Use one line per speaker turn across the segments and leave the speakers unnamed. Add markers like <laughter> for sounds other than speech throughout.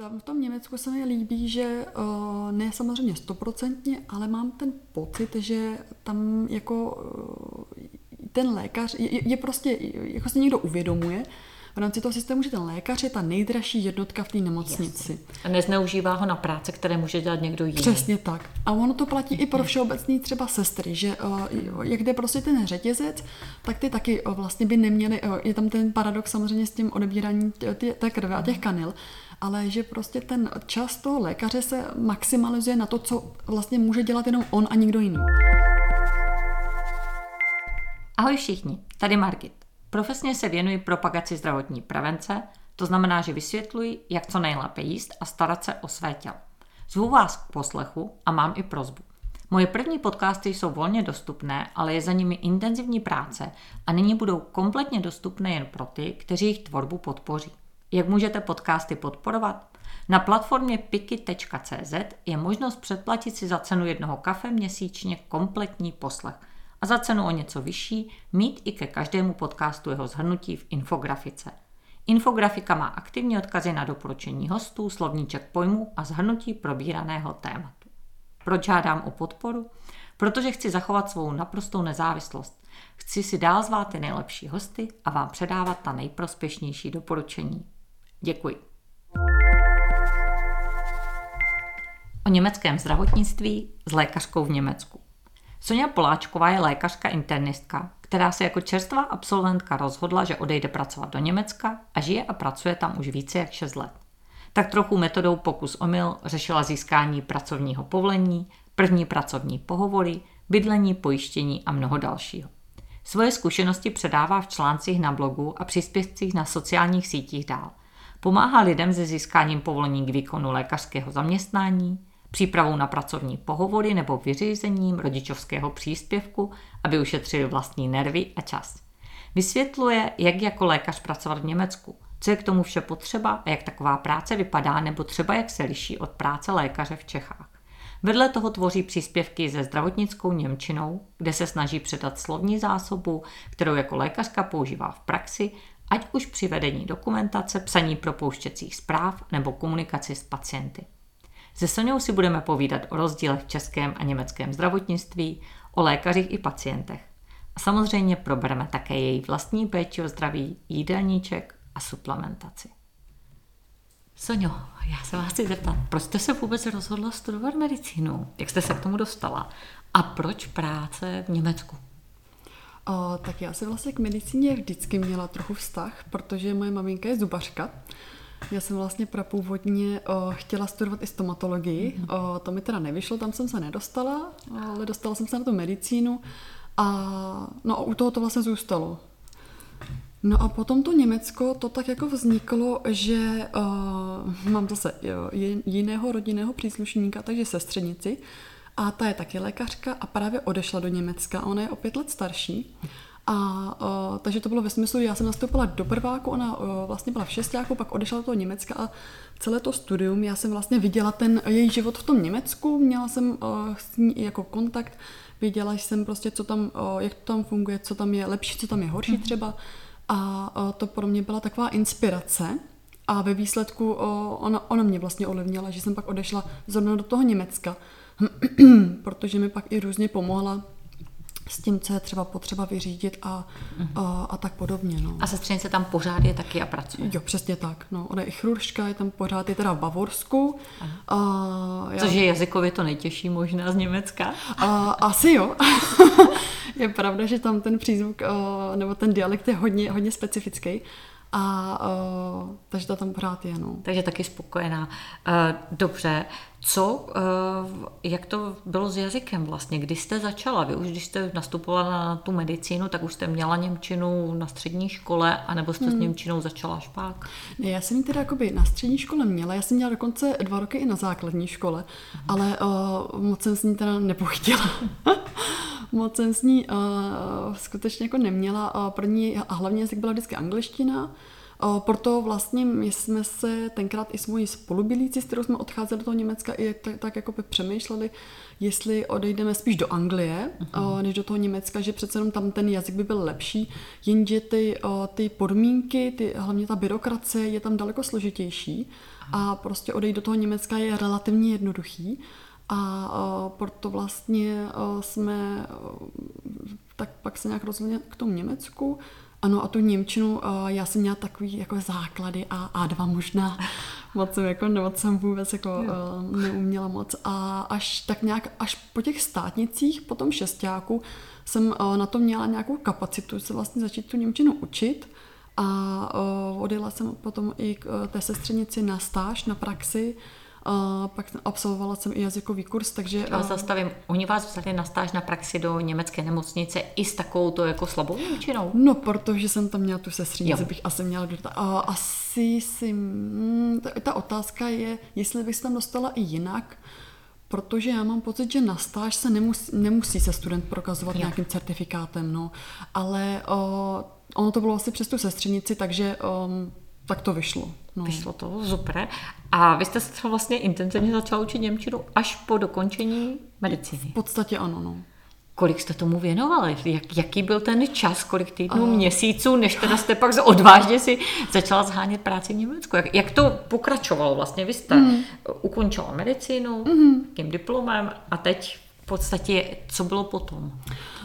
Tam v tom Německu se mi líbí, že uh, ne samozřejmě stoprocentně, ale mám ten pocit, že tam jako uh, ten lékař je, je prostě, jako si někdo uvědomuje, v rámci toho systému, že ten lékař je ta nejdražší jednotka v té nemocnici. Jasně.
A nezneužívá ho na práce, které může dělat někdo jiný.
Přesně tak. A ono to platí i pro všeobecný třeba sestry, že uh, jak jde prostě ten řetězec, tak ty taky uh, vlastně by neměly, uh, je tam ten paradox samozřejmě s tím odebíráním té krve a těch kanil, ale že prostě ten čas toho lékaře se maximalizuje na to, co vlastně může dělat jenom on a nikdo jiný.
Ahoj všichni, tady Margit. Profesně se věnuji propagaci zdravotní prevence, to znamená, že vysvětluji, jak co nejlépe jíst a starat se o své tělo. Zvu vás k poslechu a mám i prozbu. Moje první podcasty jsou volně dostupné, ale je za nimi intenzivní práce a nyní budou kompletně dostupné jen pro ty, kteří jejich tvorbu podpoří. Jak můžete podcasty podporovat? Na platformě piki.cz je možnost předplatit si za cenu jednoho kafe měsíčně kompletní poslech a za cenu o něco vyšší mít i ke každému podcastu jeho zhrnutí v infografice. Infografika má aktivní odkazy na doporučení hostů, slovníček pojmů a zhrnutí probíraného tématu. Proč žádám o podporu? Protože chci zachovat svou naprostou nezávislost. Chci si dál zvát ty nejlepší hosty a vám předávat ta nejprospěšnější doporučení. Děkuji. O německém zdravotnictví s lékařkou v Německu. Sonja Poláčková je lékařka internistka, která se jako čerstvá absolventka rozhodla, že odejde pracovat do Německa a žije a pracuje tam už více jak 6 let. Tak trochu metodou pokus omyl řešila získání pracovního povolení, první pracovní pohovory, bydlení, pojištění a mnoho dalšího. Svoje zkušenosti předává v článcích na blogu a příspěvcích na sociálních sítích dál. Pomáhá lidem se získáním povolení k výkonu lékařského zaměstnání, přípravou na pracovní pohovory nebo vyřízením rodičovského příspěvku, aby ušetřili vlastní nervy a čas. Vysvětluje, jak jako lékař pracovat v Německu, co je k tomu vše potřeba a jak taková práce vypadá, nebo třeba jak se liší od práce lékaře v Čechách. Vedle toho tvoří příspěvky se zdravotnickou Němčinou, kde se snaží předat slovní zásobu, kterou jako lékařka používá v praxi, ať už při vedení dokumentace, psaní propouštěcích zpráv nebo komunikaci s pacienty. Se Soňou si budeme povídat o rozdílech v českém a německém zdravotnictví, o lékařích i pacientech. A samozřejmě probereme také její vlastní péči o zdraví, jídelníček a suplementaci. Soňo, já se vás chci zeptat, proč jste se vůbec rozhodla studovat medicínu? Jak jste se k tomu dostala? A proč práce v Německu?
O, tak já jsem vlastně k medicíně vždycky měla trochu vztah, protože moje maminka je zubařka já jsem vlastně prapůvodně o, chtěla studovat i stomatologii. Mm-hmm. O, to mi teda nevyšlo, tam jsem se nedostala, ale dostala jsem se na tu medicínu a no, u toho to vlastně zůstalo. No a potom to Německo, to tak jako vzniklo, že uh, mám zase jo, jiného rodinného příslušníka, takže sestřenici, a ta je taky lékařka a právě odešla do Německa. Ona je o pět let starší. A uh, takže to bylo ve smyslu, já jsem nastoupila do prváku, ona uh, vlastně byla v šestáku, pak odešla do toho Německa a celé to studium, já jsem vlastně viděla ten její život v tom Německu, měla jsem uh, s ní jako kontakt, viděla jsem prostě, co tam, uh, jak to tam funguje, co tam je lepší, co tam je horší mm-hmm. třeba. A uh, to pro mě byla taková inspirace. A ve výsledku uh, ona, ona mě vlastně ovlivnila, že jsem pak odešla zrovna do toho Německa, <clears throat> protože mi pak i různě pomohla s tím, co je třeba potřeba vyřídit a, a, a tak podobně. No.
A sestřenice tam pořád je taky a pracuje?
Jo, přesně tak. No. Ona je chiruržka, je tam pořád, je teda v Bavorsku.
A, já... Což je jazykově to nejtěžší možná z Německa?
A, asi jo. <laughs> je pravda, že tam ten přízvuk nebo ten dialekt je hodně, hodně specifický. A uh, takže to tam pořád je. No.
Takže taky spokojená. Uh, dobře, co, uh, jak to bylo s jazykem vlastně? Kdy jste začala? Vy už, když jste nastupovala na tu medicínu, tak už jste měla Němčinu na střední škole, anebo jste hmm. s Němčinou začala až pak?
Ne, já jsem ji teda jakoby na střední škole měla, já jsem měla dokonce dva roky i na základní škole, hmm. ale uh, moc jsem s ní teda nepochtěla. <laughs> moc jsem s ní uh, skutečně jako neměla. Uh, první a hlavně jazyk byla vždycky angličtina. Proto vlastně my jsme se tenkrát i s mojí spolubylící, s kterou jsme odcházeli do toho Německa, i tak, tak jako by přemýšleli, jestli odejdeme spíš do Anglie, uh-huh. uh, než do toho Německa, že přece jenom tam ten jazyk by byl lepší, jenže ty, uh, ty podmínky, ty, hlavně ta byrokracie je tam daleko složitější a prostě odejít do toho Německa je relativně jednoduchý. A uh, proto vlastně uh, jsme uh, tak pak se nějak rozhodli k tomu Německu. Ano, a tu Němčinu, uh, já jsem měla takový jako základy a A2 možná, <laughs> moc jsem, jako, moc jsem vůbec jako, uh, neuměla moc. A až tak nějak, až po těch státnicích, po tom šestáku, jsem uh, na to měla nějakou kapacitu se vlastně začít tu Němčinu učit. A uh, odjela jsem potom i k té sestřenici na stáž, na praxi, a pak absolvovala jsem i jazykový kurz, takže...
Já zastavím. Oni vás vzali na stáž na praxi do německé nemocnice i s takovou to jako slabou němčinou?
No, protože jsem tam měla tu sestřenici, bych asi měla dodat. A asi si... Mm, ta, ta otázka je, jestli bych se tam dostala i jinak, protože já mám pocit, že na stáž se nemusí, nemusí se student prokazovat jo. nějakým certifikátem, no. Ale o, ono to bylo asi přes tu sestřenici, takže um, tak to vyšlo.
No. Vyšlo to, super. A vy jste se vlastně intenzivně začala učit Němčinu až po dokončení medicíny?
V podstatě ano, no.
Kolik jste tomu věnovali? Jak, jaký byl ten čas, kolik týdnů, uh, měsíců, než teda jste pak odvážně si začala zhánět práci v Německu? Jak, jak to pokračovalo vlastně? Vy jste mm. ukončila medicínu, mm. tím diplomem a teď v podstatě, co bylo potom?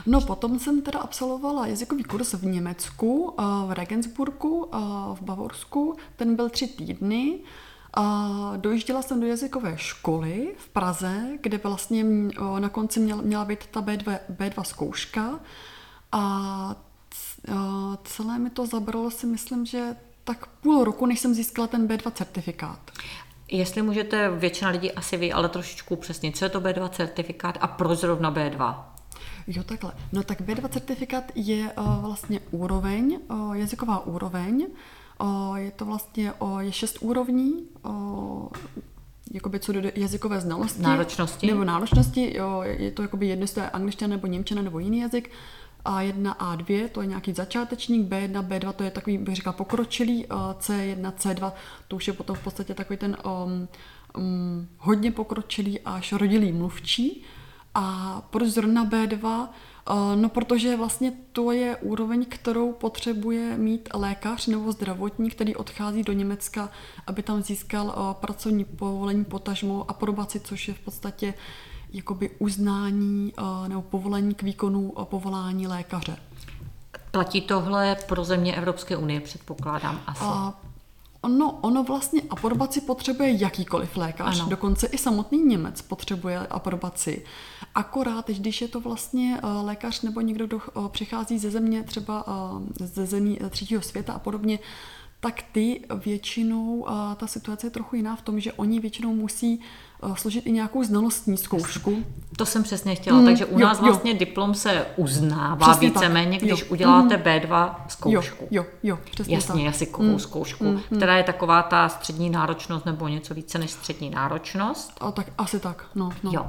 No potom jsem teda absolvovala jazykový kurz v Německu, v Regensburgu, v Bavorsku. Ten byl tři týdny. A dojížděla jsem do jazykové školy v Praze, kde vlastně na konci měla být ta B2, B2 zkouška. A celé mi to zabralo si myslím, že tak půl roku, než jsem získala ten B2 certifikát.
Jestli můžete, většina lidí asi ví, ale trošičku přesně, co je to B2 certifikát a proč zrovna B2?
Jo, takhle. No tak B2 certifikát je uh, vlastně úroveň, uh, jazyková úroveň. Uh, je to vlastně uh, je šest úrovní, uh, jakoby co do jazykové znalosti.
Náročnosti.
Nebo náročnosti. Jo, je to jakoby jedno, jestli to je angličtina nebo němčina nebo jiný jazyk. A1, A2, to je nějaký začátečník, B1, B2, to je takový, bych říkal, pokročilý, C1, C2, to už je potom v podstatě takový ten um, um, hodně pokročilý až rodilý mluvčí. A proč zrovna B2? Eh, no, protože vlastně to je úroveň, kterou potřebuje mít lékař nebo zdravotník, který odchází do Německa, aby tam získal eh, pracovní povolení, potažmo aprobaci, což je v podstatě jakoby uznání eh, nebo povolení k výkonu povolání lékaře.
Platí tohle pro země Evropské unie, předpokládám asi. A
Ono, ono vlastně aprobaci potřebuje jakýkoliv lékař, ano. dokonce i samotný Němec potřebuje aprobaci. Akorát, když je to vlastně eh, lékař nebo někdo, kdo eh, přichází ze země, třeba eh, ze zemí třetího světa a podobně, tak ty většinou, ta situace je trochu jiná v tom, že oni většinou musí složit i nějakou znalostní zkoušku.
To jsem přesně chtěla, mm, takže u jo, nás vlastně jo. diplom se uznává přesně víceméně, tak. když jo. uděláte mm. B2 zkoušku.
Jo, jo, jo
Jasně, tak. jazykovou mm, zkoušku, mm, která je taková ta střední náročnost nebo něco více než střední náročnost.
A tak asi tak, no. no.
Jo.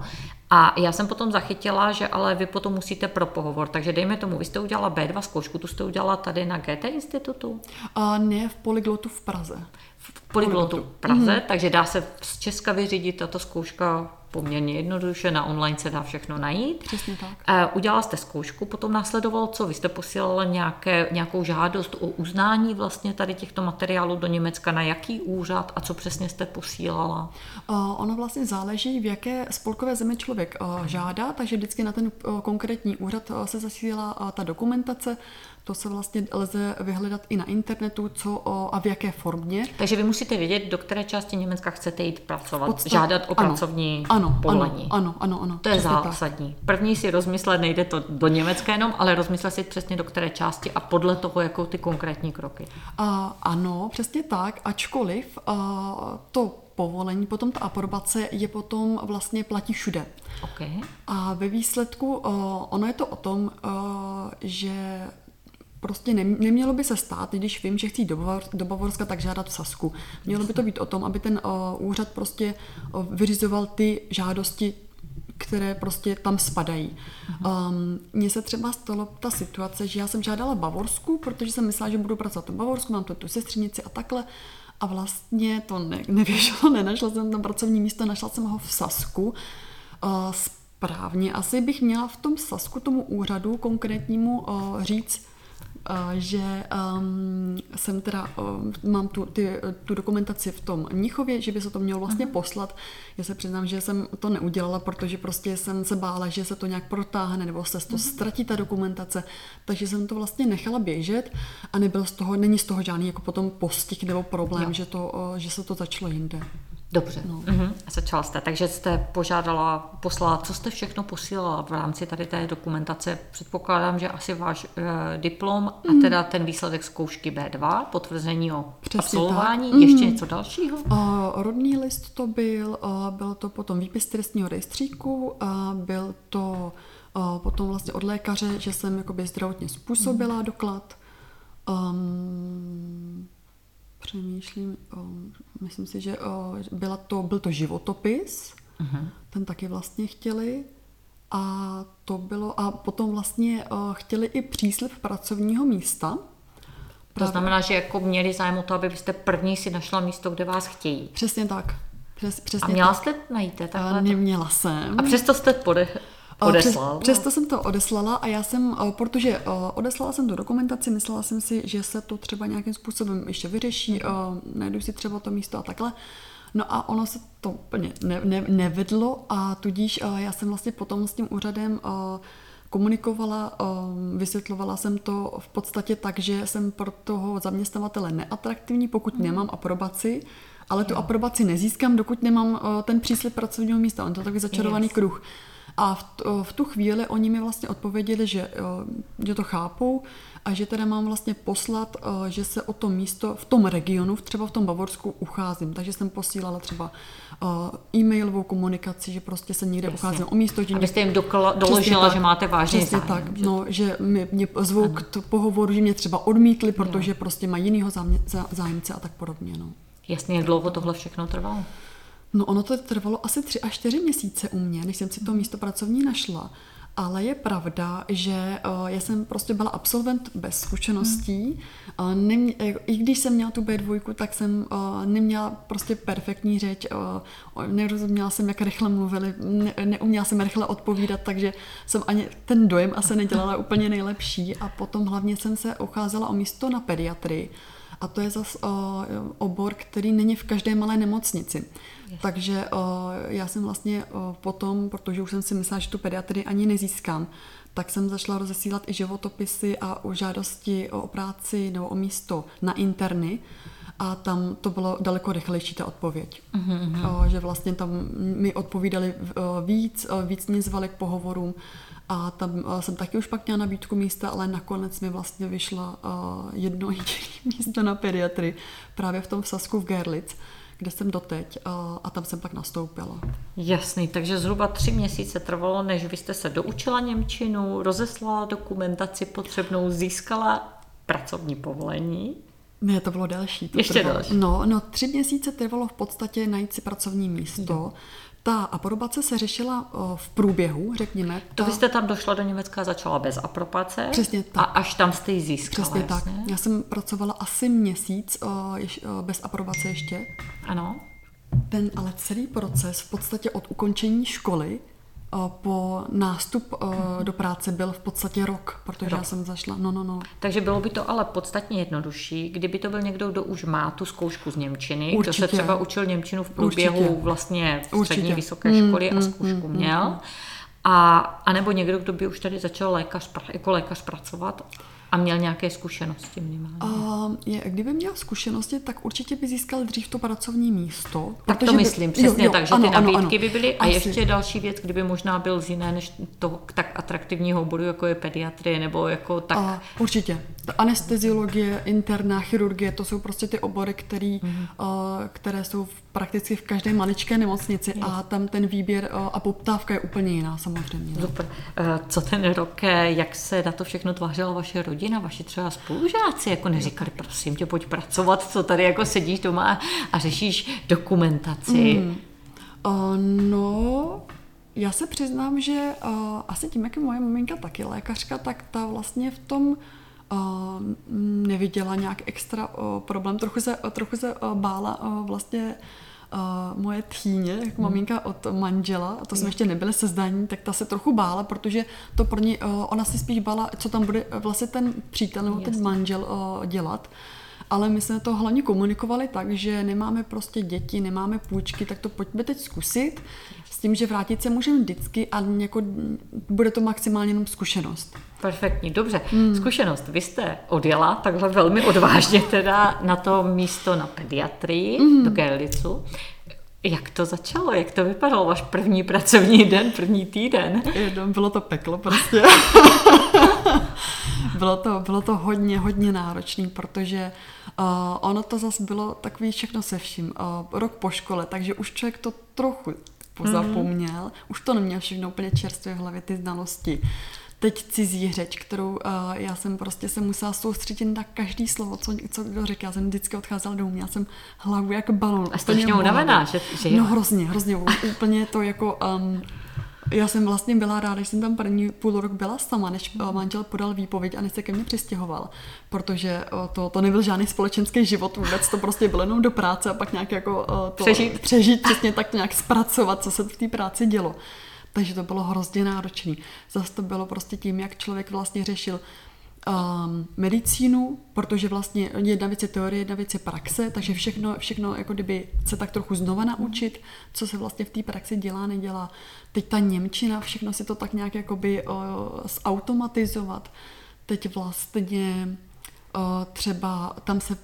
A já jsem potom zachytila, že ale vy potom musíte pro pohovor. Takže dejme tomu, vy jste udělala B2 zkoušku, tu jste udělala tady na GT institutu?
A ne, v Polyglotu v Praze.
V Polyglotu v Praze, mm-hmm. takže dá se z Česka vyřídit tato zkouška poměrně jednoduše, na online se dá všechno najít.
Přesně tak.
E, udělala jste zkoušku, potom následovalo co? Vy jste posílala nějaké, nějakou žádost o uznání vlastně tady těchto materiálů do Německa, na jaký úřad a co přesně jste posílala?
Uh, ono vlastně záleží, v jaké spolkové zemi člověk uh, žádá, takže vždycky na ten konkrétní úřad se zasílá ta dokumentace, to se vlastně lze vyhledat i na internetu, co o, a v jaké formě.
Takže vy musíte vědět, do které části Německa chcete jít pracovat, Podstat... žádat o ano, pracovní
ano,
povolení.
Ano, ano, ano.
To je zásadní. Tak. První si rozmyslet, nejde to do Německa jenom, ale rozmyslet si přesně do které části a podle toho, jako ty konkrétní kroky.
A, ano, přesně tak, ačkoliv a, to povolení, potom ta aprobace je potom vlastně platí všude.
Okay.
A ve výsledku ono je to o tom, že prostě nemělo by se stát, když vím, že chci do, do Bavorska, tak žádat v Sasku. Mělo by to být o tom, aby ten uh, úřad prostě uh, vyřizoval ty žádosti, které prostě tam spadají. Um, mně se třeba stala ta situace, že já jsem žádala Bavorsku, protože jsem myslela, že budu pracovat v Bavorsku, mám tu, tu sestřenici a takhle. A vlastně to ne, nevěšlo, <laughs> nenašla jsem tam pracovní místo, našla jsem ho v Sasku. Uh, správně asi bych měla v tom Sasku tomu úřadu konkrétnímu uh, říct, že um, jsem teda, um, mám tu, ty, tu dokumentaci v tom Mnichově, že by se to mělo vlastně uh-huh. poslat. Já se přiznám, že jsem to neudělala, protože prostě jsem se bála, že se to nějak protáhne nebo se to uh-huh. ztratí ta dokumentace, takže jsem to vlastně nechala běžet a nebyl z toho, není z toho žádný jako potom postih nebo problém, že, to, že se to začalo jinde.
Dobře. No. Uh-huh. Začala jste, takže jste požádala, poslala, co jste všechno posílala v rámci tady té dokumentace. Předpokládám, že asi váš e, diplom a mhm. teda ten výsledek zkoušky B2, potvrzení o Přesně absolvování, tak. ještě uh-huh. něco dalšího?
Uh, rodný list to byl, uh, byl to potom výpis trestního rejstříku, uh, byl to uh, potom vlastně od lékaře, že jsem jakoby zdravotně způsobila uh-huh. doklad. Um, přemýšlím, o, myslím si, že o, byla to, byl to životopis, uh-huh. ten taky vlastně chtěli a to bylo, a potom vlastně o, chtěli i příslip pracovního místa.
To znamená, že jako měli zájem o to, aby byste první si našla místo, kde vás chtějí.
Přesně tak. Přes, přesně
a měla tak. jste najít takhle?
Neměla jsem.
A přesto jste pode, Odeslal.
Přes, přesto jsem to odeslala a já jsem, protože odeslala jsem tu dokumentaci, myslela jsem si, že se to třeba nějakým způsobem ještě vyřeší, najdu si třeba to místo a takhle. No a ono se to úplně ne, ne, nevedlo a tudíž já jsem vlastně potom s tím úřadem komunikovala, vysvětlovala jsem to v podstatě tak, že jsem pro toho zaměstnavatele neatraktivní, pokud mhm. nemám aprobaci, ale tu aprobaci nezískám, dokud nemám ten příslip pracovního místa. On to je takový začarovaný yes. kruh. A v, v tu chvíli oni mi vlastně odpověděli, že, že to chápou a že teda mám vlastně poslat, že se o to místo v tom regionu, třeba v tom Bavorsku, ucházím. Takže jsem posílala třeba e-mailovou komunikaci, že prostě se někde Jasně. ucházím o místo. Že
Abyste jim dokla, doložila, že máte vážný
Přesně zájem, tak, že... no, že mě, mě zvou k pohovoru, že mě třeba odmítli, protože no. prostě mají jinýho zájemce a tak podobně. No.
Jasně, jak dlouho tohle všechno trvalo?
No ono to trvalo asi tři až čtyři měsíce u mě, než jsem si to místo pracovní našla. Ale je pravda, že uh, já jsem prostě byla absolvent bez zkušeností. Nemě, I když jsem měla tu B2, tak jsem neměla prostě perfektní řeč. Nerozuměla jsem, jak rychle mluvili, ne, neuměla jsem rychle odpovídat, takže jsem ani ten dojem asi nedělala <laughs> úplně nejlepší. A potom hlavně jsem se ucházela o místo na pediatrii. A to je zase obor, který není v každé malé nemocnici. Takže uh, já jsem vlastně uh, potom, protože už jsem si myslela, že tu pediatrii ani nezískám, tak jsem začala rozesílat i životopisy a o žádosti o práci nebo o místo na interny a tam to bylo daleko rychlejší ta odpověď. Uh-huh. Uh, že vlastně tam mi odpovídali uh, víc, uh, víc mě zvali k pohovorům a tam uh, jsem taky už pak měla nabídku místa, ale nakonec mi vlastně vyšla jedno jediné <laughs> místo na pediatrii právě v tom Sasku v Gerlitz kde jsem doteď a, a tam jsem pak nastoupila.
Jasný, takže zhruba tři měsíce trvalo, než vy jste se doučila Němčinu, rozeslala dokumentaci potřebnou, získala pracovní povolení.
Ne, to bylo delší. To
Ještě
trvalo.
další.
No, no, tři měsíce trvalo v podstatě najít si pracovní místo. No. Ta aprobace se řešila v průběhu, řekněme. Ta...
To vy jste tam došla do Německa a začala bez aprobace?
Přesně tak.
A až tam jste ji získala,
Přesně jasně? tak. Já jsem pracovala asi měsíc bez aprobace ještě.
Ano.
Ten ale celý proces v podstatě od ukončení školy po nástup do práce byl v podstatě rok, protože rok. já jsem zašla. No, no, no.
Takže bylo by to ale podstatně jednodušší, kdyby to byl někdo, kdo už má tu zkoušku z Němčiny, Určitě. kdo se třeba učil Němčinu v průběhu Určitě. vlastně v střední Určitě. vysoké školy mm, a zkoušku mm, měl. Mm, a, a nebo někdo, kdo by už tady začal lékař, jako lékař pracovat a měl nějaké zkušenosti minimálně.
A je, kdyby měl zkušenosti, tak určitě by získal dřív to pracovní místo.
Tak to myslím, by, přesně jo, jo, tak, že ano, ty nabídky ano, ano. by byly. A Asi. ještě další věc, kdyby možná byl z jiné než toho tak atraktivního oboru, jako je pediatrie, nebo jako tak... A,
určitě. Anesteziologie, interná chirurgie, to jsou prostě ty obory, který, mm-hmm. uh, které jsou v, prakticky v každé maličké nemocnici yes. a tam ten výběr uh, a poptávka je úplně jiná samozřejmě.
Super. Uh, co ten rok, jak se na to všechno tvářila vaše rodina? rodina, vaši třeba spolužáci, jako neříkali, prosím tě, pojď pracovat, co tady jako sedíš doma a řešíš dokumentaci? Mm.
Uh, no, já se přiznám, že uh, asi tím, jak je moje maminka taky lékařka, tak ta vlastně v tom uh, neviděla nějak extra problém. Trochu se, trochu se bála vlastně uh, moje tchýně, jako hmm. maminka od manžela, a to jsme ještě nebyli sezdaní, tak ta se trochu bála, protože to pro ní, uh, ona si spíš bála, co tam bude vlastně ten přítel nebo ten manžel uh, dělat. Ale my jsme to hlavně komunikovali tak, že nemáme prostě děti, nemáme půjčky, tak to pojďme teď zkusit s tím, že vrátit se můžeme vždycky a jako bude to maximálně jenom zkušenost.
Perfektní, dobře. Hmm. Zkušenost. Vy jste odjela takhle velmi odvážně teda na to místo na pediatrii hmm. do Gerlicu. Jak to začalo? Jak to vypadalo? Váš první pracovní den, první týden?
Bylo to peklo prostě. <laughs> bylo, to, bylo to hodně, hodně náročné, protože uh, ono to zase bylo takový všechno se vším. Uh, rok po škole, takže už člověk to trochu pozapomněl. Mm. Už to neměl všechno úplně čerstvě v hlavě, ty znalosti teď cizí řeč, kterou uh, já jsem prostě se musela soustředit na každý slovo, co, co kdo řekl. Já jsem vždycky odcházela domů, měla jsem hlavu jako balon.
A strašně unavená, že,
že No hrozně, hrozně, úplně to jako... Um, já jsem vlastně byla ráda, že jsem tam první půl rok byla sama, než uh, manžel podal výpověď a než se ke mně přistěhoval, protože uh, to, to nebyl žádný společenský život vůbec, to prostě bylo jenom do práce a pak nějak jako to
přežít.
přežít, přesně tak nějak zpracovat, co se v té práci dělo. Takže to bylo hrozně náročné. Zase to bylo prostě tím, jak člověk vlastně řešil um, medicínu, protože vlastně jedna věc je teorie, jedna věc je praxe, takže všechno, všechno jako kdyby se tak trochu znova naučit, co se vlastně v té praxi dělá, nedělá. Teď ta Němčina, všechno si to tak nějak jakoby uh, zautomatizovat. Teď vlastně třeba tam se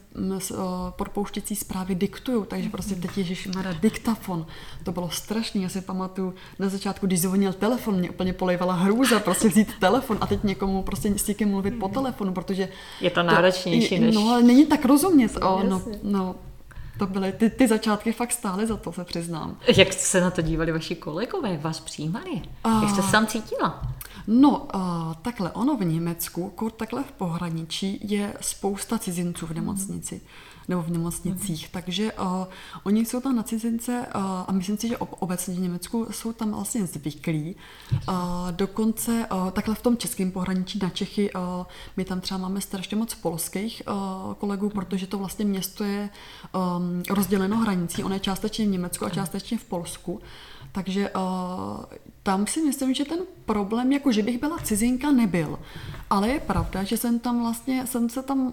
propouštěcí zprávy diktují, takže prostě teď Ježíš Mara diktafon. To bylo strašné, já si pamatuju, na začátku, když zvonil telefon, mě úplně polejvala hrůza, prostě vzít telefon a teď někomu prostě s někým mluvit po telefonu, protože...
Je to náročnější
to,
než...
No, ale není tak rozumět. O, no, no, to byly, ty, ty začátky fakt stály za to, se přiznám.
Jak jste se na to dívali vaši kolegové, jak vás přijímali? A... Jak jste se tam cítila?
No, uh, takhle, ono v Německu, takhle v pohraničí, je spousta cizinců v nemocnici nebo v nemocnicích, mm. takže uh, oni jsou tam na cizince uh, a myslím si, že ob, obecně v Německu jsou tam vlastně zvyklí. Uh, dokonce uh, takhle v tom českém pohraničí na Čechy, uh, my tam třeba máme strašně moc polských uh, kolegů, mm. protože to vlastně město je um, rozděleno hranicí, ono je částečně v Německu a částečně v Polsku. Takže uh, tam si myslím, že ten problém, jako že bych byla cizinka, nebyl. Ale je pravda, že jsem tam vlastně, jsem se tam uh,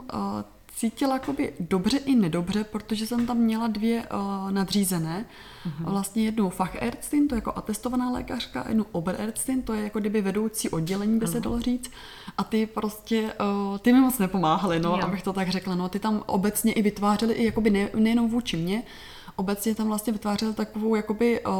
cítila jakoby dobře i nedobře, protože jsem tam měla dvě uh, nadřízené. Uh-huh. Vlastně jednu Fachärztin, to je jako atestovaná lékařka, a jednu Oberärztin, to je jako kdyby vedoucí oddělení, by uh-huh. se dalo říct. A ty prostě, uh, ty mi moc nepomáhaly, no, abych to tak řekla. No, ty tam obecně i vytvářely i jakoby ne, nejenom vůči mě, obecně tam vlastně vytvářel takovou jakoby uh,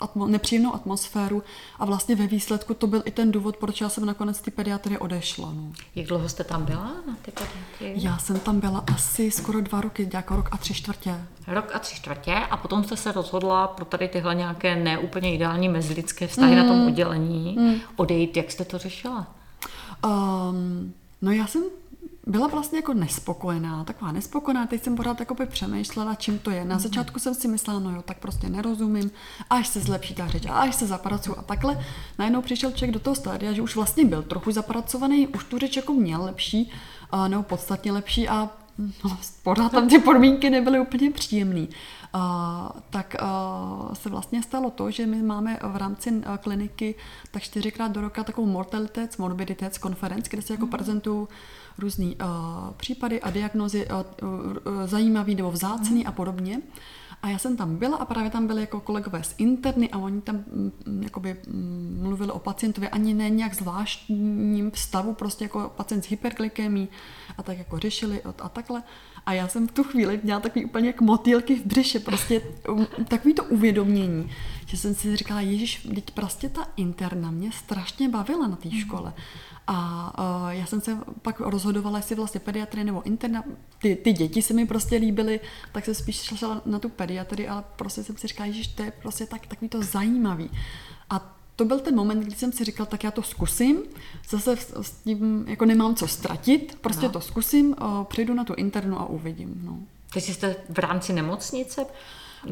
atmo, nepříjemnou atmosféru a vlastně ve výsledku to byl i ten důvod, proč já jsem nakonec ty pediatry odešla. No.
Jak dlouho jste tam byla na ty pediatry?
Já jsem tam byla asi skoro dva roky, jako rok a tři čtvrtě.
Rok a tři čtvrtě a potom jste se rozhodla pro tady tyhle nějaké neúplně ideální mezilidské vztahy mm. na tom mm. oddělení mm. odejít. Jak jste to řešila?
Um, no já jsem byla vlastně jako nespokojená, taková nespokojená, teď jsem pořád jako by přemýšlela, čím to je. Na mhm. začátku jsem si myslela, no jo, tak prostě nerozumím, až se zlepší ta řeč, až se zapracuju a takhle. Najednou přišel člověk do toho stádia, že už vlastně byl trochu zapracovaný, už tu řeč jako měl lepší, nebo podstatně lepší a no, pořád tam ty podmínky nebyly úplně příjemné. Uh, tak uh, se vlastně stalo to, že my máme v rámci uh, kliniky tak čtyřikrát do roka takovou mortalitet, morbiditets konferenci, kde se jako mm. prezentují různé uh, případy a diagnozy uh, uh, zajímavý nebo vzácný mm. a podobně. A já jsem tam byla a právě tam byli jako kolegové z interny a oni tam mm, mm jakoby mm, mluvili o pacientovi ani ne nějak zvláštním stavu, prostě jako pacient s hyperglykemí a tak jako řešili a, takhle. A já jsem v tu chvíli měla takový úplně jak motýlky v břiše, prostě um, takový to uvědomění, že jsem si říkala, ježiš, teď prostě ta interna mě strašně bavila na té škole. A uh, já jsem se pak rozhodovala, jestli vlastně pediatry nebo interna. Ty, ty děti se mi prostě líbily, tak se spíš šla na tu pediatry, ale prostě jsem si říkala, že to je prostě tak, takový to zajímavý. A to byl ten moment, kdy jsem si říkal, tak já to zkusím, zase s tím jako nemám co ztratit, prostě no. to zkusím, uh, přijdu na tu internu a uvidím. No.
Takže jste v rámci nemocnice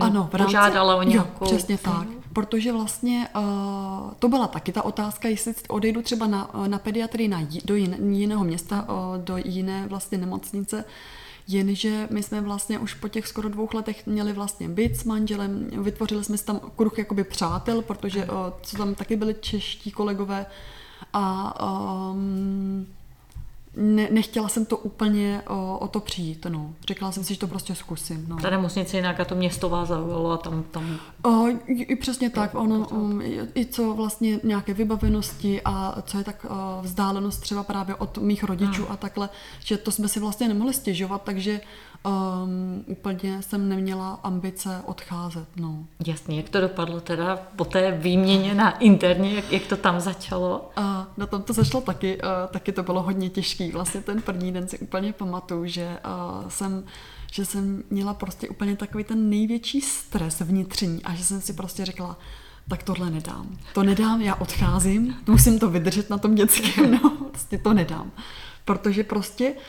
ano, v rámci,
požádala o nějakou...
Jo, přesně tak. Protože vlastně uh, to byla taky ta otázka, jestli odejdu třeba na, na pediatrii na, do jin, jiného města, uh, do jiné vlastně nemocnice, jenže my jsme vlastně už po těch skoro dvou letech měli vlastně byt s manželem, vytvořili jsme si tam kruh jakoby přátel, protože o, co tam taky byli čeští kolegové. A um, ne, nechtěla jsem to úplně o, o to přijít, no. Řekla jsem si, že to prostě zkusím, no.
Ta nemocnice jinak a to město vás zaujalo a tam... tam...
O, i, i přesně tak, ono, um, i, i co vlastně nějaké vybavenosti a co je tak o, vzdálenost třeba právě od mých rodičů hmm. a takhle, že to jsme si vlastně nemohli stěžovat, takže um, úplně jsem neměla ambice odcházet. No.
Jasně, jak to dopadlo teda po té výměně na interně, jak, jak to tam začalo?
A na tom to začalo taky, uh, taky to bylo hodně těžký. Vlastně ten první den si úplně pamatuju, že uh, jsem že jsem měla prostě úplně takový ten největší stres vnitřní a že jsem si prostě řekla, tak tohle nedám. To nedám, já odcházím, musím to vydržet na tom dětském, no, prostě to nedám. Protože prostě uh,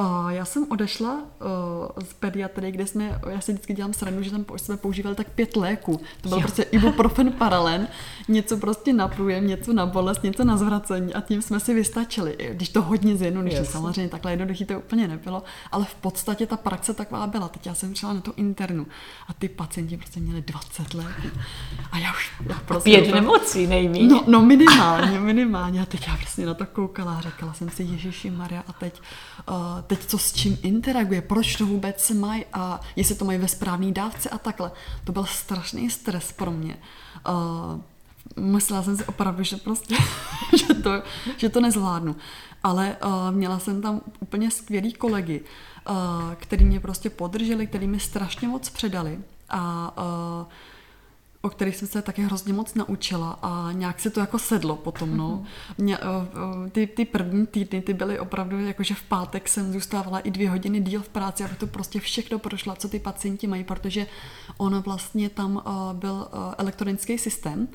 Uh, já jsem odešla uh, z pediatry, kde jsme, já si vždycky dělám srandu, že tam jsme používali tak pět léků. To byl jo. prostě ibuprofen paralen, něco prostě na průjem, něco na bolest, něco na zvracení a tím jsme si vystačili. Když to hodně zjednodušit, samozřejmě takhle jednoduchý to úplně nebylo, ale v podstatě ta praxe taková byla. Teď já jsem šla na to internu a ty pacienti prostě měli 20 léků. A já už... Já
prostě pět nemocí nejméně.
No, no minimálně, minimálně. A teď já prostě na to koukala a řekla jsem si, Ježíši Maria, a teď uh, teď co s čím interaguje, proč to vůbec mají a jestli to mají ve správné dávce a takhle. To byl strašný stres pro mě. Uh, myslela jsem si opravdu, že prostě, <laughs> že to, že to nezvládnu. Ale uh, měla jsem tam úplně skvělý kolegy, uh, který mě prostě podrželi, který mi strašně moc předali a uh, o kterých jsem se taky hrozně moc naučila a nějak se to jako sedlo potom, no. Mhm. Mě, ty, ty první týdny, ty byly opravdu, jakože v pátek jsem zůstávala i dvě hodiny díl v práci, abych to prostě všechno prošla, co ty pacienti mají, protože ono vlastně tam byl elektronický systém,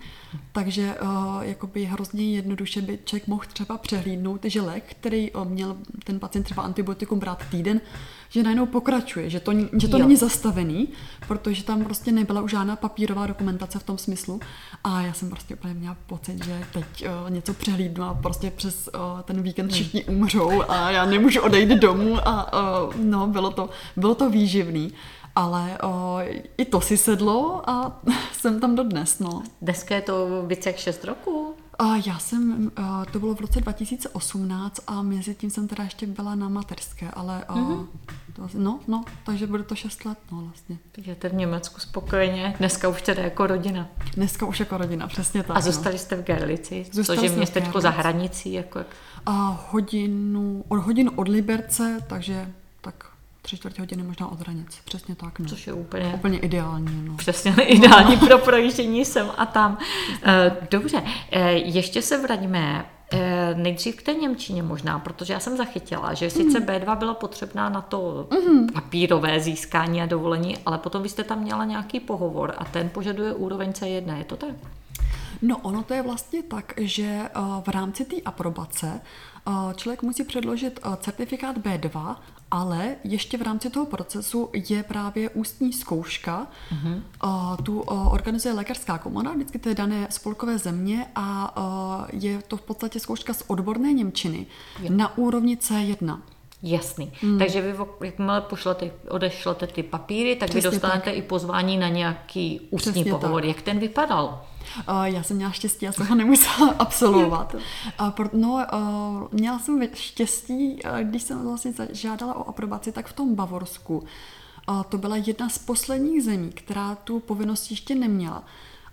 takže jakoby hrozně jednoduše by člověk mohl třeba přehlídnout, že lék, který měl ten pacient třeba antibiotikum brát týden, že najednou pokračuje, že to, že to není zastavený, protože tam prostě nebyla už žádná papírová dokumentace v tom smyslu a já jsem prostě úplně měla pocit, že teď uh, něco přehlídnu a prostě přes uh, ten víkend všichni umřou a já nemůžu odejít domů a uh, no, bylo to, bylo to výživný. Ale o, i to si sedlo a <laughs> jsem tam dodnes, no.
Dneska je to více jak 6 roků?
A já jsem, to bylo v roce 2018 a mezi tím jsem teda ještě byla na materské, ale mm-hmm. to, no, no, takže bude to 6 let, no vlastně.
Takže jste v Německu spokojeně, dneska už teda jako rodina.
Dneska už jako rodina, přesně tak.
A zůstali no. jste v Gerlici, což je městečko za hranicí, jako jak...
A hodinu, od hodinu od Liberce, takže tak tři čtvrtě hodiny možná od hranic. Přesně tak. No.
Což je úplně,
úplně ideální. No.
Přesně ideální pro projíždění sem a tam. Eh, dobře, eh, ještě se vraťme eh, nejdřív k té Němčině možná, protože já jsem zachytila, že sice mm. B2 byla potřebná na to mm. papírové získání a dovolení, ale potom vy jste tam měla nějaký pohovor a ten požaduje úroveň C1, je to tak?
No ono to je vlastně tak, že v rámci té aprobace člověk musí předložit certifikát B2 ale ještě v rámci toho procesu je právě ústní zkouška. Uh-huh. Tu organizuje lékařská komora, vždycky té dané spolkové země a je to v podstatě zkouška z odborné Němčiny je. na úrovni C1.
Jasný. Hmm. Takže vy, jakmile pošlete, odešlete ty papíry, tak Přesně vy dostanete tak. i pozvání na nějaký ústní Přesně pohovor. Tak. Jak ten vypadal?
Já jsem měla štěstí, já jsem ho nemusela <laughs> absolvovat. No, měla jsem štěstí, když jsem vlastně žádala o aprobaci, tak v tom Bavorsku. To byla jedna z posledních zemí, která tu povinnost ještě neměla.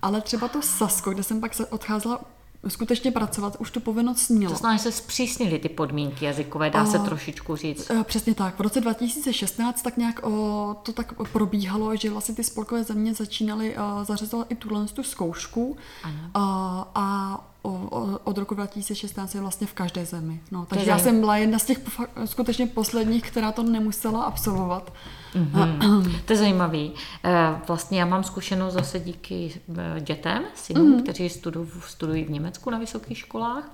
Ale třeba to Sasko, kde jsem pak odcházela skutečně pracovat, už tu povinnost mělo.
To znamená, že se zpřísnily ty podmínky jazykové, dá se trošičku říct.
Přesně tak. V roce 2016 tak nějak o, to tak probíhalo, že vlastně ty spolkové země začínaly zařazovat i tuhle tu zkoušku ano. a, a od roku 2016 je vlastně v každé zemi. No, takže já jsem byla jedna z těch skutečně posledních, která to nemusela absolvovat.
Mm-hmm. <clears throat> to je zajímavý. Eh, vlastně já mám zkušenost zase díky eh, dětem, synům, mm-hmm. kteří studují, studují v Německu na vysokých školách.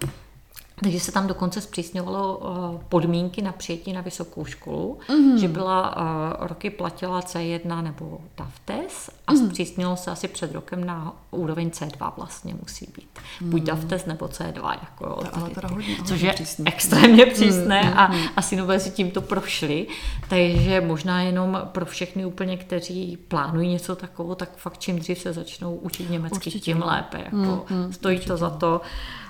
Takže se tam dokonce zpřísňovalo uh, podmínky na přijetí na vysokou školu, mm-hmm. že byla uh, roky platila C1 nebo DAVTES a mm-hmm. zpřísnilo se asi před rokem na úroveň C2 vlastně musí být. Buď mm-hmm. DAVTES nebo C2. Jako,
to, ale teda hodně,
což je
přísný.
extrémně přísné mm-hmm. a asi nové si tímto prošli. Takže možná jenom pro všechny úplně, kteří plánují něco takového, tak fakt čím dřív se začnou učit německy, Určitě. tím lépe. Jako, mm-hmm. Stojí Určitě. to za to. Eh,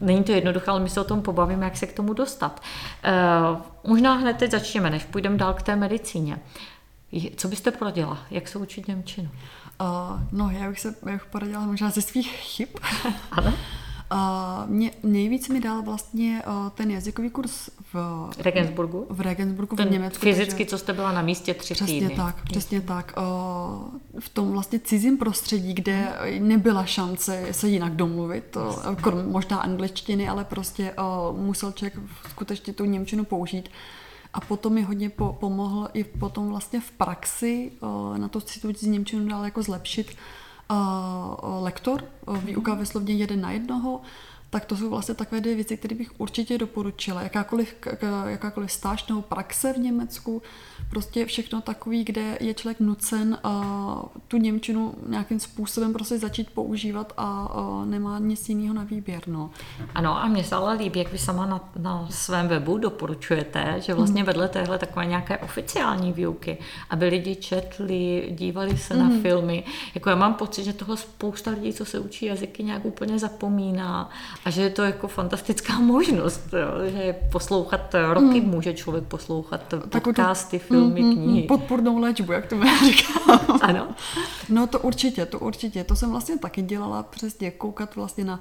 není to jednoduché, ale my se o tom pobavíme, jak se k tomu dostat. Eh, možná hned teď začneme, než půjdeme dál k té medicíně. Co byste poradila? Jak se učit Němčinu?
Uh, no, já bych se já bych poradila možná ze svých chyb. <laughs> ano. Uh, mě nejvíc mi dal vlastně uh, ten jazykový kurz v
Regensburgu.
V Regensburgu
ten
v Německu.
Fyzicky, takže, co jste byla na místě tři
přesně
týdny.
tak, přesně tak. Uh, v tom vlastně cizím prostředí, kde nebyla šance se jinak domluvit, uh, krom možná angličtiny, ale prostě musel člověk skutečně tu Němčinu použít. A potom mi hodně po, pomohl i potom vlastně v praxi na to si tu Němčinu dál jako zlepšit lektor, výuka ve slovně jeden na jednoho, tak to jsou vlastně takové dvě věci, které bych určitě doporučila. Jakákoliv, jakákoliv stáž nebo praxe v Německu, prostě všechno takový, kde je člověk nucen uh, tu Němčinu nějakým způsobem prostě začít používat a uh, nemá nic jiného na výběr. No.
Ano a mně se ale líbí, jak vy sama na, na svém webu doporučujete, že vlastně mm. vedle téhle takové nějaké oficiální výuky, aby lidi četli, dívali se mm. na mhm. filmy. Jako já mám pocit, že toho spousta lidí, co se učí jazyky, nějak úplně zapomíná a že je to jako fantastická <laughs> možnost, jo, že poslouchat roky mm. může člověk poslouchat podcasty, filmy, filmy, mm, knihy.
Podpůrnou léčbu, jak to <laughs> říkám. Ano. No to určitě, to určitě. To jsem vlastně taky dělala přesně, koukat vlastně na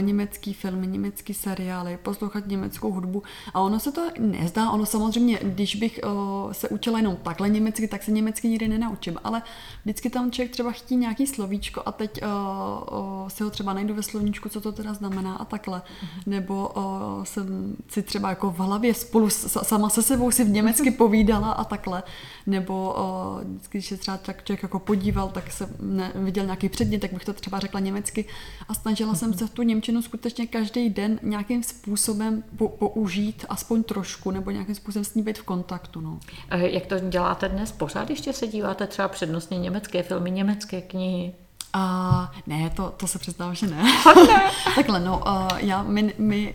německý filmy, německý seriály, poslouchat německou hudbu. A ono se to nezdá, ono samozřejmě, když bych uh, se učila jenom takhle německy, tak se německy nikdy nenaučím, ale vždycky tam člověk třeba chtí nějaký slovíčko a teď uh, uh, si ho třeba najdu ve slovníčku, co to teda znamená a takhle. Mm-hmm. Nebo jsem si třeba jako v hlavě spolu sama se sebou si v německy <laughs> povídala a takhle. Nebo vždycky, když se třeba tak člověk jako podíval, tak se viděl nějaký předmět, tak bych to třeba řekla německy a snažila jsem se v tu Němčinu skutečně každý den nějakým způsobem po, použít, aspoň trošku, nebo nějakým způsobem s ní být v kontaktu. No.
Jak to děláte dnes? Pořád ještě se díváte třeba přednostně německé filmy, německé knihy?
A ne, to, to se přiznám, že ne. ne. <laughs> Takhle, no, uh, já, my, my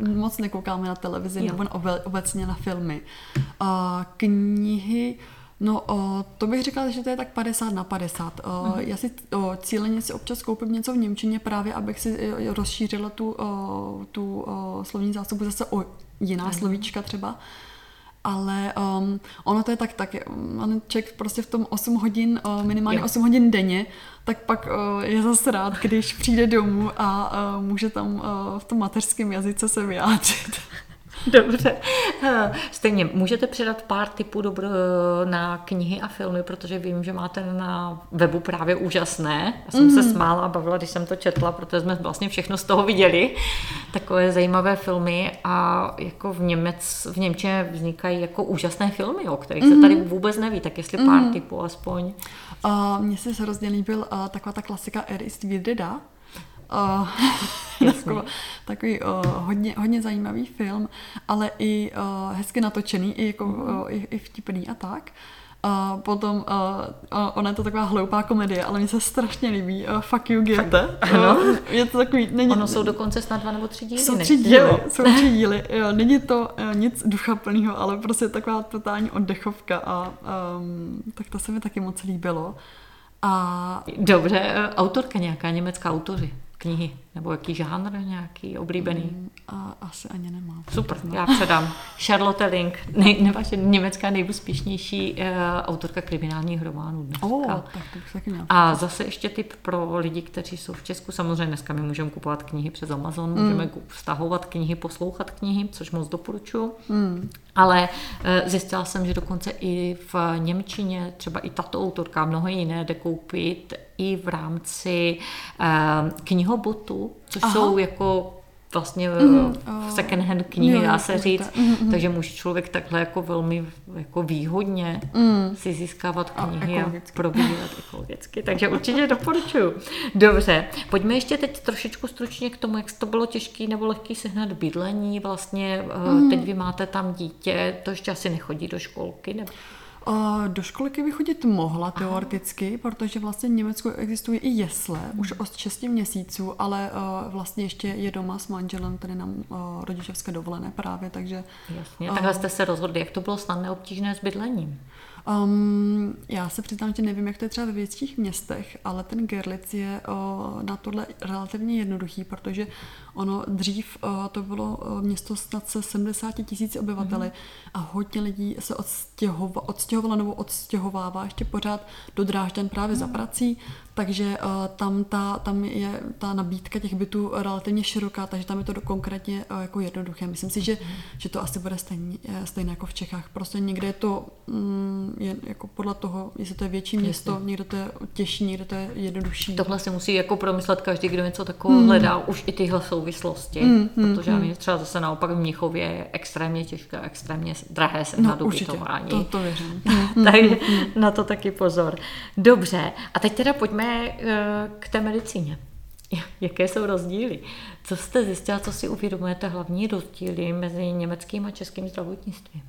uh, moc nekoukáme na televizi jo. nebo obe, obecně na filmy. Uh, knihy, No, o, to bych řekla, že to je tak 50 na 50. O, mm. Já si o, cíleně si občas koupím něco v Němčině právě, abych si rozšířila tu, o, tu o, slovní zásobu zase o jiná mm. slovíčka třeba. Ale um, ono to je tak, tak on člověk prostě v tom 8 hodin, uh, minimálně jo. 8 hodin denně, tak pak uh, je zase rád, když přijde domů a uh, může tam uh, v tom mateřském jazyce se vyjádřit. <laughs>
Dobře. Eh, stejně, můžete předat pár tipů dobro na knihy a filmy, protože vím, že máte na webu právě úžasné. Já jsem mm. se smála a bavila, když jsem to četla, protože jsme vlastně všechno z toho viděli. Takové zajímavé filmy a jako v, Němec, v Němčině vznikají jako úžasné filmy, o kterých mm. se tady vůbec neví, tak jestli pár mm. tipů aspoň.
Uh, mně se hrozně líbil uh, taková ta klasika Er ist wieder da Uh, <laughs> takový, takový uh, hodně, hodně zajímavý film, ale i uh, hezky natočený, i, jako, uh, i, i vtipný a tak. A potom, uh, ona je to taková hloupá komedie, ale mi se strašně líbí. Uh, fuck you, Goethe.
Ano. Uh, je to takový... Není, ono jsou dokonce snad dva nebo tři díly.
Jsou tři díly, jsou tři díly. Jo, není to uh, nic duchaplného, ale prostě taková totální oddechovka a um, tak to se mi taky moc líbilo.
A... Dobře, autorka nějaká, německá autoři knihy? Nebo jaký žánr nějaký oblíbený? Mm,
a, asi ani nemám.
Super, já předám. <laughs> Charlotte Link, nej, nevaše německá nejúspěšnější uh, autorka kriminálních románů dneska.
Oh, tak to taky
A zase ještě tip pro lidi, kteří jsou v Česku. Samozřejmě dneska my můžeme kupovat knihy přes Amazon, mm. můžeme stahovat knihy, poslouchat knihy, což moc doporučuji. Mm. Ale uh, zjistila jsem, že dokonce i v Němčině, třeba i tato autorka, mnoho jiné jde koupit i v rámci uh, knihobotu, což Aha. jsou jako vlastně mm,
oh.
second hand knihy, dá se říct. Mm, takže může člověk takhle jako velmi jako výhodně mm. si získávat knihy a, a probírat ekologicky. Takže určitě doporučuju. Dobře, pojďme ještě teď trošičku stručně k tomu, jak to bylo těžké nebo lehký sehnat bydlení. Vlastně mm. teď vy máte tam dítě, to ještě asi nechodí do školky, nebo?
Do školky by chodit mohla teoreticky, Aha. protože vlastně v Německu existují i jesle, hmm. už od 6 měsíců, ale uh, vlastně ještě je doma s manželem, tedy na uh, rodičovské dovolené právě, takže...
Jasně, uh, takhle jste se rozhodli, jak to bylo snadné obtížné s bydlením?
Um, já se přiznám, že nevím, jak to je třeba ve větších městech, ale ten Gerlitz je uh, na tohle relativně jednoduchý, protože ono dřív uh, to bylo uh, město snad se 70 tisíc obyvateli mm-hmm. a hodně lidí se odstěhova, odstěhovalo nebo odstěhovává ještě pořád do Drážďan právě mm-hmm. za prací, takže uh, tam, ta, tam je ta nabídka těch bytů relativně široká, takže tam je to do, konkrétně uh, jako jednoduché. Myslím si, že, mm. že to asi bude stejně, stejné jako v Čechách. Prostě někde je to mm, je jako podle toho, jestli to je větší město, Jasně. někde to je těžší, někde to je jednodušší.
Tohle si musí jako promyslet každý, kdo něco takového mm. hledá, už i tyhle souvislosti, mm, protože mm, já vím, třeba zase naopak v Mnichově je extrémně těžké, extrémně drahé se no, ubytování.
To, to věřím. <laughs>
Takže na to taky pozor. Dobře, a teď teda pojďme pojďme eh, k té medicíně. Jaké jsou rozdíly? Co jste zjistila, co si uvědomujete hlavní rozdíly mezi německým a českým zdravotnictvím?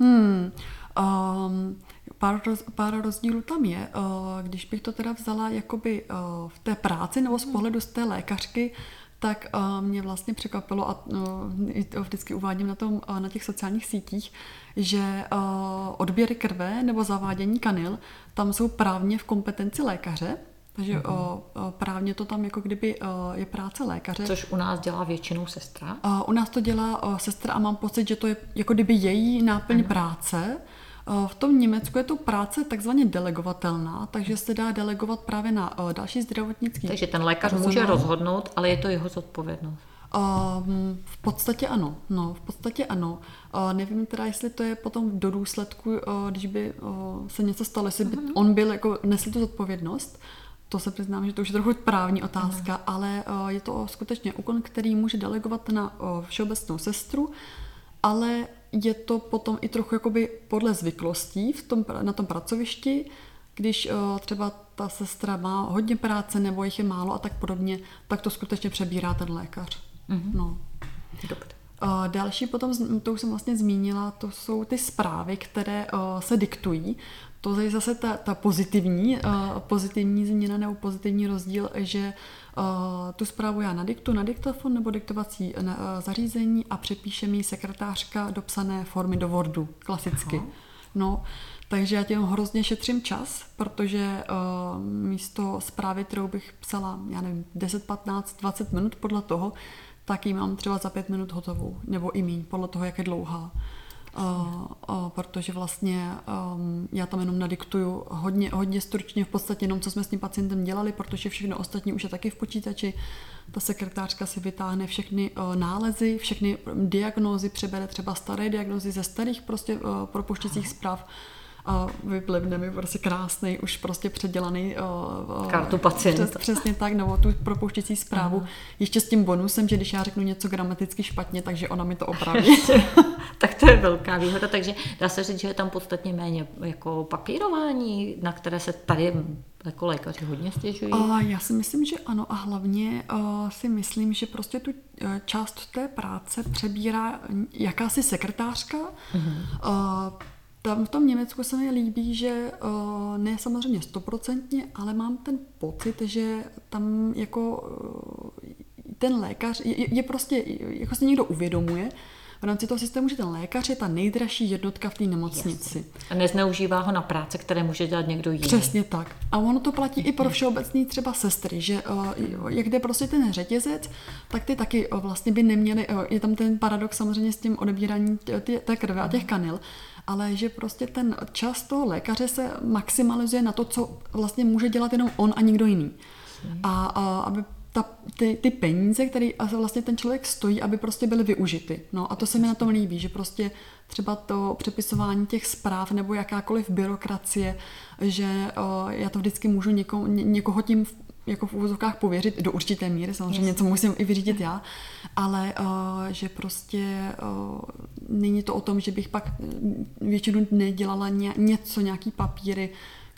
Hmm, um, pár, roz, pár rozdílů tam je. Uh, když bych to teda vzala jakoby uh, v té práci nebo z pohledu z té lékařky, tak uh, mě vlastně překvapilo, a uh, vždycky uvádím na, tom, uh, na těch sociálních sítích, že uh, odběry krve nebo zavádění kanil tam jsou právně v kompetenci lékaře, takže mm-hmm. o, o, právně to tam jako kdyby o, je práce lékaře.
Což u nás dělá většinou sestra?
O, u nás to dělá o, sestra a mám pocit, že to je jako kdyby její náplň mm-hmm. práce. V tom Německu je to práce takzvaně delegovatelná, takže se dá delegovat právě na další zdravotnický
Takže ten lékař personál. může rozhodnout, ale je to jeho zodpovědnost.
Um, v podstatě ano, no, v podstatě ano. Uh, nevím teda, jestli to je potom do důsledku, uh, když by uh, se něco stalo, jestli by uh-huh. on byl jako nesl tu zodpovědnost, to se přiznám, že to už je trochu právní otázka, uh-huh. ale uh, je to skutečně úkon, který může delegovat na uh, všeobecnou sestru, ale je to potom i trochu jakoby podle zvyklostí v tom, na tom pracovišti, když uh, třeba ta sestra má hodně práce nebo jich je málo a tak podobně, tak to skutečně přebírá ten lékař.
Mm-hmm. No. Dobře.
Další potom, to už jsem vlastně zmínila, to jsou ty zprávy, které se diktují. To je zase ta, ta pozitivní, uh, pozitivní změna nebo pozitivní rozdíl, že uh, tu zprávu já nadiktu na diktafon nebo diktovací uh, zařízení a přepíše mi sekretářka do psané formy do Wordu, klasicky. Aha. No, takže já tím hrozně šetřím čas, protože uh, místo zprávy, kterou bych psala, já nevím, 10, 15, 20 minut podle toho, tak ji mám třeba za pět minut hotovou, nebo i míň, podle toho, jak je dlouhá. Protože vlastně um, já tam jenom nadiktuju hodně, hodně stručně v podstatě jenom, co jsme s tím pacientem dělali, protože všechno ostatní už je taky v počítači. Ta sekretářka si vytáhne všechny uh, nálezy, všechny diagnózy, přebere třeba staré diagnózy ze starých prostě uh, propuštěcích zpráv a vyplivne mi prostě krásný, už prostě předělaný
uh, kartu pacienta.
Přes, přesně tak, nebo tu propouštěcí zprávu. Aha. Ještě s tím bonusem, že když já řeknu něco gramaticky špatně, takže ona mi to opraví. <laughs>
tak to je velká výhoda, takže dá se říct, že je tam podstatně méně jako papírování, na které se tady jako lékaři hodně stěžují?
A já si myslím, že ano a hlavně uh, si myslím, že prostě tu uh, část té práce přebírá jakási sekretářka. Uh-huh. Uh, tam v tom Německu se mi líbí, že uh, ne samozřejmě stoprocentně, ale mám ten pocit, že tam jako uh, ten lékař je, je prostě, jako si někdo uvědomuje, v rámci toho systému, že ten lékař je ta nejdražší jednotka v té nemocnici. Yes.
A nezneužívá ho na práce, které může dělat někdo jiný.
Přesně tak. A ono to platí i pro všeobecný třeba sestry, že jak jde prostě ten řetězec, tak ty taky uh, vlastně by neměly, uh, je tam ten paradox samozřejmě s tím odebíráním té krve a těch kanil, ale že prostě ten čas toho lékaře se maximalizuje na to, co vlastně může dělat jenom on a nikdo jiný. A, a aby ta, ty, ty peníze, které vlastně ten člověk stojí, aby prostě byly využity. No a to se mi na tom líbí, že prostě třeba to přepisování těch zpráv nebo jakákoliv byrokracie, že o, já to vždycky můžu něko, ně, někoho tím jako v úvozovkách pověřit do určité míry, samozřejmě něco musím i vyřídit já, ale uh, že prostě uh, není to o tom, že bych pak většinu dne dělala ně, něco, nějaký papíry,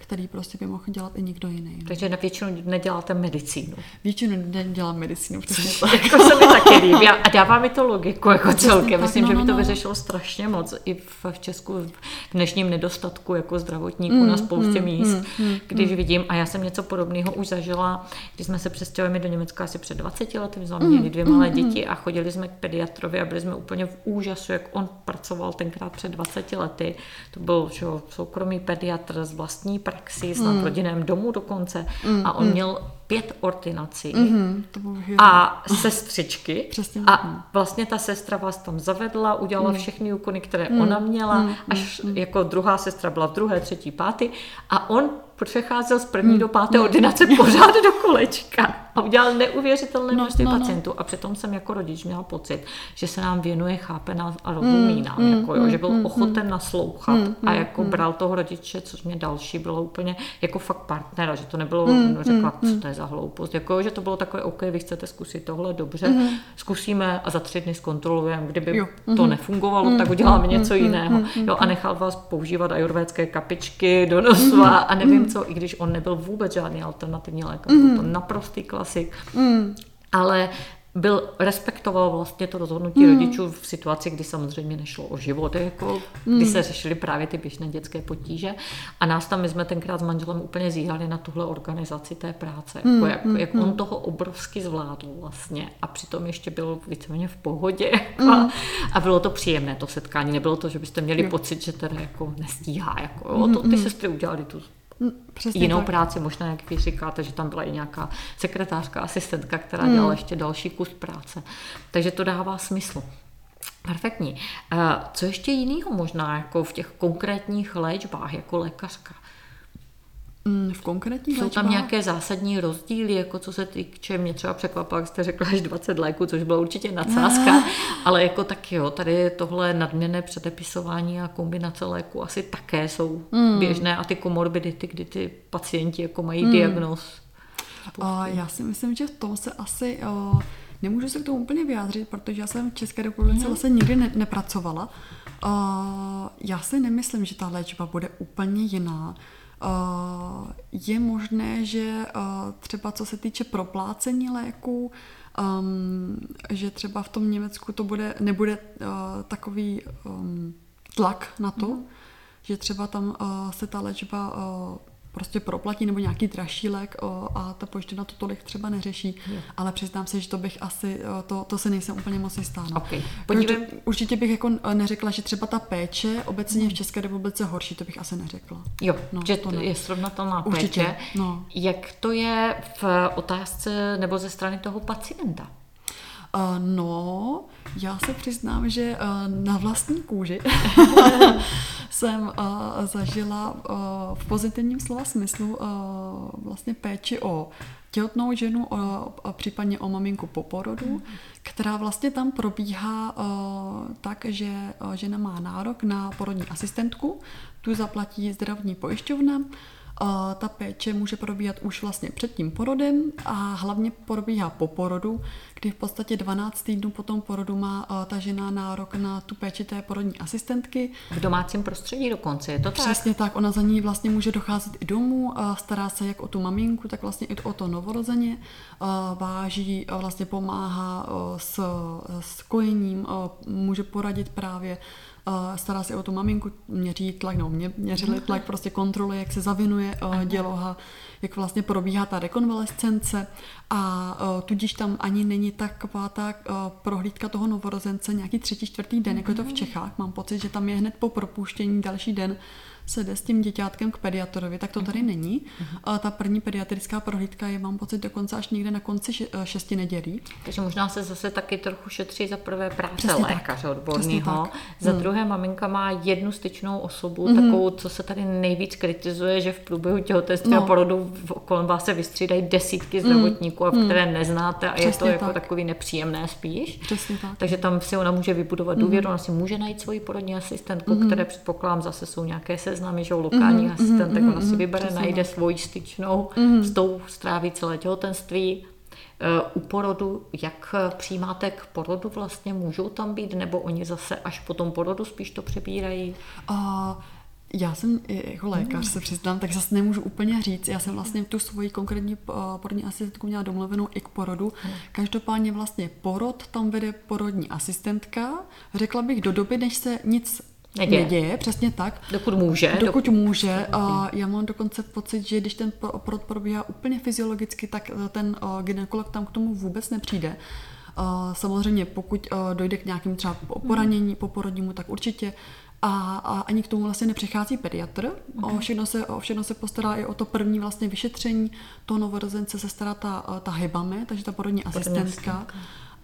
který prostě by mohl dělat i někdo jiný. No.
Takže na většinu neděláte medicínu.
Většinu nedělám medicínu, přesně
tak. jako se mi taky <laughs> líbí. A dává mi to logiku jako celkem. Myslím, no, že by to no, no. vyřešilo strašně moc i v, v Česku v dnešním nedostatku jako zdravotníků mm, na spoustě mm, míst, mm, mm, když mm. vidím. A já jsem něco podobného už zažila, když jsme se přestěhovali do Německa asi před 20 lety, jsme měli mm, dvě malé mm, děti a chodili jsme k pediatrovi a byli jsme úplně v úžasu, jak on pracoval tenkrát před 20 lety. To byl že, soukromý pediatr z vlastní praxi, snad mm. v rodinném domu dokonce. Mm. A on mm. měl pět ordinací mm-hmm, to a sestřičky. <laughs> Přesně. A vlastně ta sestra vás tam zavedla, udělala mm. všechny úkony, které mm. ona měla, mm. až mm. jako druhá sestra byla v druhé, třetí, pátý. A on přecházel z první mm. do páté ordinace pořád do kolečka <laughs> a udělal neuvěřitelné no, množství no, no, pacientů. No. A přitom jsem jako rodič měla pocit, že se nám věnuje, chápe nás a rozumí mm, nám, mm, jako, jo, mm, že byl mm, ochoten mm, naslouchat mm, a jako mm, bral toho rodiče, což mě další bylo úplně jako fakt partnera, že to nebylo, mm, no, řekla, mm, co to je za hloupost, jako, že to bylo takové, OK, vy chcete zkusit tohle, dobře, mm, zkusíme a za tři dny zkontrolujeme, kdyby jo, to mm, nefungovalo, mm, tak uděláme mm, něco mm, jiného. Mm, jo, a nechal vás používat ajurvédské kapičky do nosu mm, a, a nevím co, i když on nebyl vůbec žádný alternativní lékař, mm. byl to naprostý klasik. Mm. Ale byl, respektoval vlastně to rozhodnutí mm. rodičů v situaci, kdy samozřejmě nešlo o život, jako, mm. kdy se řešily právě ty běžné dětské potíže. A nás tam, my jsme tenkrát s manželem úplně zíhali na tuhle organizaci té práce, mm. jako, jak, mm. jak on hmm. toho obrovsky zvládl vlastně a přitom ještě byl víceméně v pohodě. <laughs> Jako, mm. A bylo to příjemné to setkání, nebylo to, že byste měli mm. pocit, že teda jako nestíhá. Jako, jo, to, ty mm. sestry udělali tu Mm, přesně jinou tak. práci, možná jak vy říkáte, že tam byla i nějaká sekretářka, asistentka, která mm. dělala ještě další kus práce. Takže to dává smysl. Perfektní. Co ještě jiného možná jako v těch konkrétních léčbách jako lékařka?
Mm, v konkrétní
Jsou tam nějaké zásadní rozdíly, jako co se týče, mě třeba překvapilo, jak jste řekla až 20 léků, což byla určitě nadsázka, ale jako tak jo, tady tohle nadměrné předepisování a kombinace léku asi také jsou mm. běžné a ty komorbidity, kdy ty pacienti jako mají mm. diagnóz.
A já si myslím, že to se asi... O, nemůžu se k tomu úplně vyjádřit, protože já jsem v České republice mm. vlastně nikdy ne, nepracovala. O, já si nemyslím, že ta léčba bude úplně jiná. Je možné, že třeba co se týče proplácení léků, um, že třeba v tom Německu to bude, nebude takový um, tlak na to, mm. že třeba tam se ta léčba prostě proplatí nebo nějaký dražší lék o, a ta pojišťovna to tolik třeba neřeší, je. ale přiznám se, že to bych asi, to, to se nejsem úplně moc jistá. No.
Okay.
Podívej... Určitě bych jako neřekla, že třeba ta péče obecně v. České republice horší, to bych asi neřekla.
Jo, no, že to ne. je srovnatelná Určitě, péče. No. Jak to je v otázce nebo ze strany toho pacienta?
Uh, no, já se přiznám, že uh, na vlastní kůži <laughs> jsem uh, zažila uh, v pozitivním slova smyslu vlastně péči o těhotnou ženu, o, o, případně o maminku po porodu, mm. která vlastně tam probíhá uh, tak, že uh, žena má nárok na porodní asistentku, tu zaplatí zdravotní pojišťovna, ta péče může probíhat už vlastně před tím porodem a hlavně probíhá po porodu, kdy v podstatě 12 týdnů po tom porodu má ta žena nárok na tu péči té porodní asistentky.
V domácím prostředí dokonce, je to
tak? Přesně tak, ona za ní vlastně může docházet i domů, a stará se jak o tu maminku, tak vlastně i o to novorozeně, váží, vlastně pomáhá s, s kojením, může poradit právě stará se o tu maminku, měří tlak, no mě, měřili tlak, prostě kontroluje, jak se zavinuje uh, děloha, jak vlastně probíhá ta rekonvalescence a uh, tudíž tam ani není taková ta uh, prohlídka toho novorozence nějaký třetí, čtvrtý den, jako je to v mhm. Čechách. Mám pocit, že tam je hned po propuštění další den se jde s tím děťátkem k pediatorovi, tak to tady mhm. není. A ta první pediatrická prohlídka je, mám pocit, dokonce až někde na konci eh, šesti nedělí.
Takže možná se zase taky trochu šetří za prvé práce Přesně lékaře odborného, za hmm. druhé maminka má jednu styčnou osobu, hmm. takovou, co se tady nejvíc kritizuje, že v průběhu těhotenství no. a porodu kolem vás se vystřídají desítky hmm. zdravotníků, a které hmm. neznáte a Přesně je to jako tak. jako takový nepříjemné spíš.
Přesně tak.
Takže tam si ona může vybudovat důvěru, hmm. ona si může najít svoji porodní asistentku, hmm. které předpokládám zase jsou nějaké se známý, že lokální mm-hmm, asistent, tak on si vybere,
přesně
najde svoji styčnou, mm-hmm. s tou stráví celé těhotenství. Eh, U porodu, jak přijímáte k porodu vlastně, můžou tam být, nebo oni zase až po tom porodu spíš to přebírají?
A já jsem jako lékař, se přiznám, tak zase nemůžu úplně říct. Já jsem vlastně tu svoji konkrétní eh, porodní asistentku měla domluvenou i k porodu. Každopádně vlastně porod tam vede porodní asistentka. Řekla bych do doby, než se nic
Neděje.
neděje, přesně tak.
Dokud může.
Dokud může. A já mám dokonce pocit, že když ten po- porod probíhá úplně fyziologicky, tak eh, ten eh, gynekolog tam k tomu vůbec nepřijde. A Samozřejmě, pokud eh, dojde k nějakým třeba po- poranění, po porodnímu, tak určitě. A, a ani k tomu vlastně nepřichází pediatr. O všechno se, o všechno se postará i o to první vlastně vyšetření toho novorozence se stará ta, eh, ta hebame, takže ta porodní asistentka.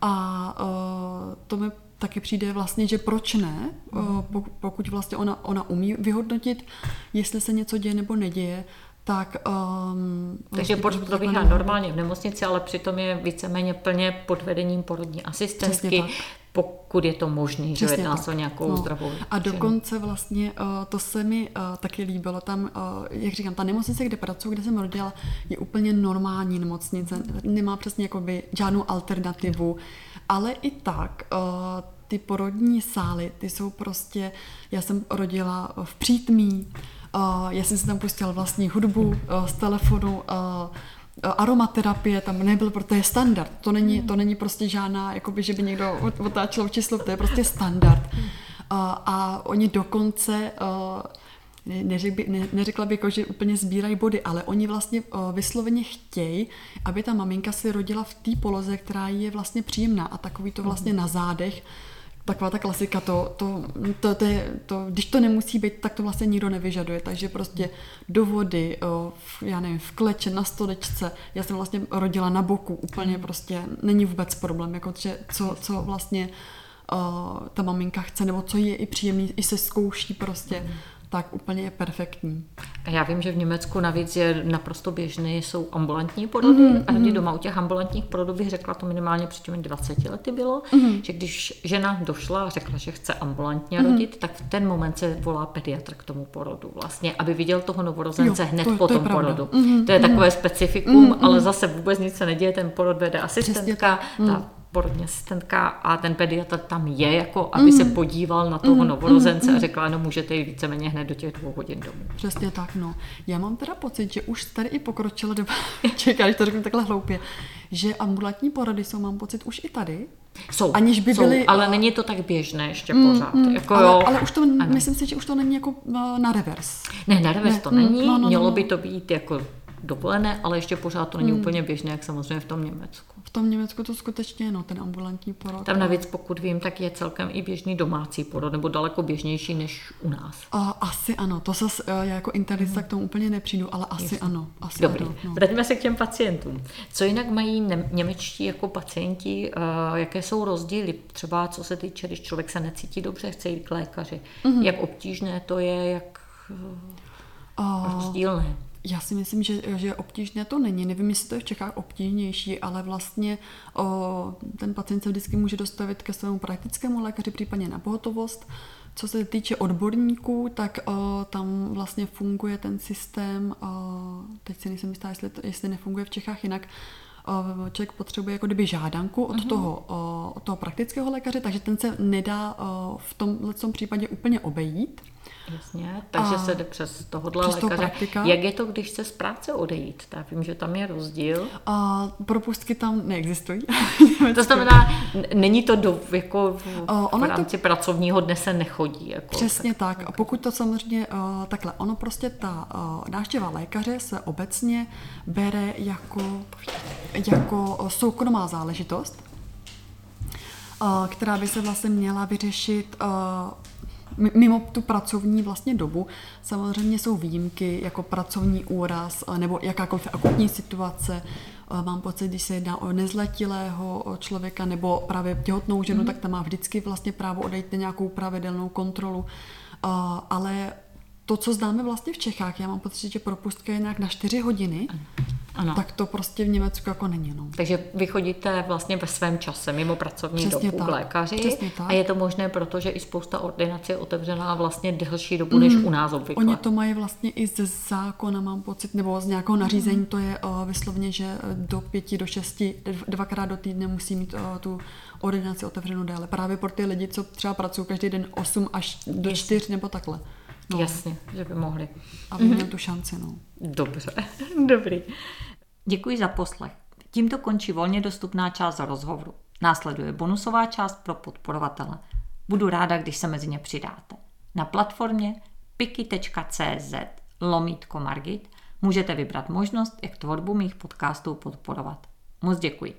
A uh, to mi taky přijde vlastně, že proč ne, uh, pokud, pokud vlastně ona, ona umí vyhodnotit, jestli se něco děje nebo neděje, tak... Um,
Takže
vlastně
porod
to
probíhá
takhle
normálně v nemocnici, ale přitom je víceméně plně pod vedením porodní asistentky, pokud je to možné, že jedná se o nějakou
No.
zdravou
A dokonce vlastně uh, to se mi uh, taky líbilo. Tam, uh, jak říkám, ta nemocnice, kde pracuji, kde jsem rodila, je úplně normální nemocnice. Nemá přesně jakoby žádnou alternativu. Ale i tak uh, ty porodní sály, ty jsou prostě, já jsem rodila v přítmí, uh, já jsem si tam pustila vlastní hudbu uh, z telefonu, aromaterapie tam nebyl, protože to je standard. To není, to není prostě žádná, jakoby, že by někdo ot- otáčel oči slov, to je prostě standard. A, a oni dokonce, neřek by, ne, neřekla bych, že úplně sbírají body, ale oni vlastně uh, vysloveně chtějí, aby ta maminka si rodila v té poloze, která jí je vlastně příjemná a takový to vlastně na zádech, taková ta klasika, to, to, to, to, je, to, když to nemusí být, tak to vlastně nikdo nevyžaduje, takže prostě do vody, v, já nevím, v kleče, na stoličce, já jsem vlastně rodila na boku, úplně prostě není vůbec problém, jako že co, co vlastně o, ta maminka chce, nebo co je i příjemný, i se zkouší prostě, tak úplně je perfektní.
A já vím, že v Německu navíc je naprosto běžné, jsou ambulantní porody
Mhm,
a hodně doma u těch ambulantních porodů bych řekla, to minimálně před těmi 20 lety bylo,
Mhm.
že když žena došla a řekla, že chce ambulantně rodit, tak v ten moment se volá pediatr k tomu porodu vlastně, aby viděl toho novorozence
Jo,
hned
to-
po
to
tom porodu.
Mhm,
To je takové specifikum, ale zase vůbec nic se neděje, ten porod vede asistentka, ta porodní asistentka a ten pediatr tam je, jako aby se podíval na toho novorozence a řekla, no můžete jít víceméně hned do těch dvou hodin domů.
Přesně tak, no. Já mám teda pocit, že už tady i pokročila doba, <laughs> čeká, když to řeknu takhle hloupě, že ambulantní porody jsou, mám pocit, už i tady.
Jsou,
Aniž by
jsou,
byly-
ale není to tak běžné ještě pořád. jako
ale,
jo,
ale už to,
ano.
myslím si, že už to není jako uh, na revers.
Ne, na revers
Ne,
to
mm,
není,
no, no,
mělo
no,
by
no.
to být jako dovolené, ale ještě pořád to není
Mm.
úplně běžné, jak samozřejmě v tom Německu.
V tom Německu to skutečně, no, ten ambulantní porod.
Tam navíc, pokud vím, tak je celkem i běžný domácí porod, nebo daleko běžnější než u nás.
A, asi ano, to uh, já jako internista k tomu úplně nepřijdu, ale asi ano. Asi
Dobrý,
ano, no.
vraťme se k těm pacientům. Co jinak mají ne- němečtí jako pacienti, uh, jaké jsou rozdíly, třeba co se týče, když člověk se necítí dobře, chce jít k lékaři,
Mhm.
jak obtížné to je, jak
A,
rozdílné.
Já si myslím, že, že obtížné to není. Nevím, jestli to je v Čechách obtížnější, ale vlastně o, ten pacient se vždycky může dostavit ke svému praktickému lékaři, případně na pohotovost. Co se týče odborníků, tak o, tam vlastně funguje ten systém, o, teď si nejsem jistá, jestli, to, jestli nefunguje v Čechách jinak, o, člověk potřebuje jako kdyby žádanku od, toho, o, od toho praktického lékaře, takže ten se nedá o, v tomhle případě úplně obejít.
Jasně, takže
A
se jde přes tohohle
přes
lékaře.
praktika.
Jak je to, když se z práce odejít? Já vím, že tam je rozdíl.
A propustky tam neexistují. <laughs>
To znamená, není to do, jako v,
ono
v
to-
rámci pracovního dne se nechodí. Jako,
Přesně tak. A pokud to samozřejmě uh, takhle, ono prostě ta uh, návštěva lékaře se obecně bere jako, jako soukromá záležitost, uh, která by se vlastně měla vyřešit uh, mimo tu pracovní vlastně dobu. Samozřejmě jsou výjimky jako pracovní úraz uh, nebo jakákoliv akutní situace. Uh, Mám pocit, když se jedná o nezletilého člověka nebo právě těhotnou ženu, mm. tak ta má vždycky vlastně právo odejít na nějakou pravidelnou kontrolu. Uh, Ale to, co známe vlastně v Čechách, já mám pocit, že propustka je nějak na 4 hodiny
Ano.
tak to prostě v Německu jako není. No.
Takže vy chodíte vlastně ve svém čase, mimo pracovní
Přesně
dobu
tak.
k lékaři.
Přesně tak.
A je to možné, protože i spousta ordinací je otevřená vlastně delší dobu, než u nás obvykle.
Mhm. Oni to mají vlastně i ze zákona, mám pocit, nebo z nějakého nařízení, to je uh, vyslovně, že do pěti, do šesti, dv- dvakrát do týdne musí mít uh, tu ordinaci otevřenou déle. Právě pro ty lidi, co třeba pracují každý den 8 až do 4 nebo takhle. No,
Jasně, že by mohli.
aby měl tu šanci. No.
Dobře, <laughs> dobrý. Děkuji za poslech. Tímto končí volně dostupná část rozhovoru. Následuje bonusová část pro podporovatele. Budu ráda, když se mezi ně přidáte. Na platformě piki.cz lomítko Margit můžete vybrat možnost, jak tvorbu mých podcastů podporovat. Moc děkuji.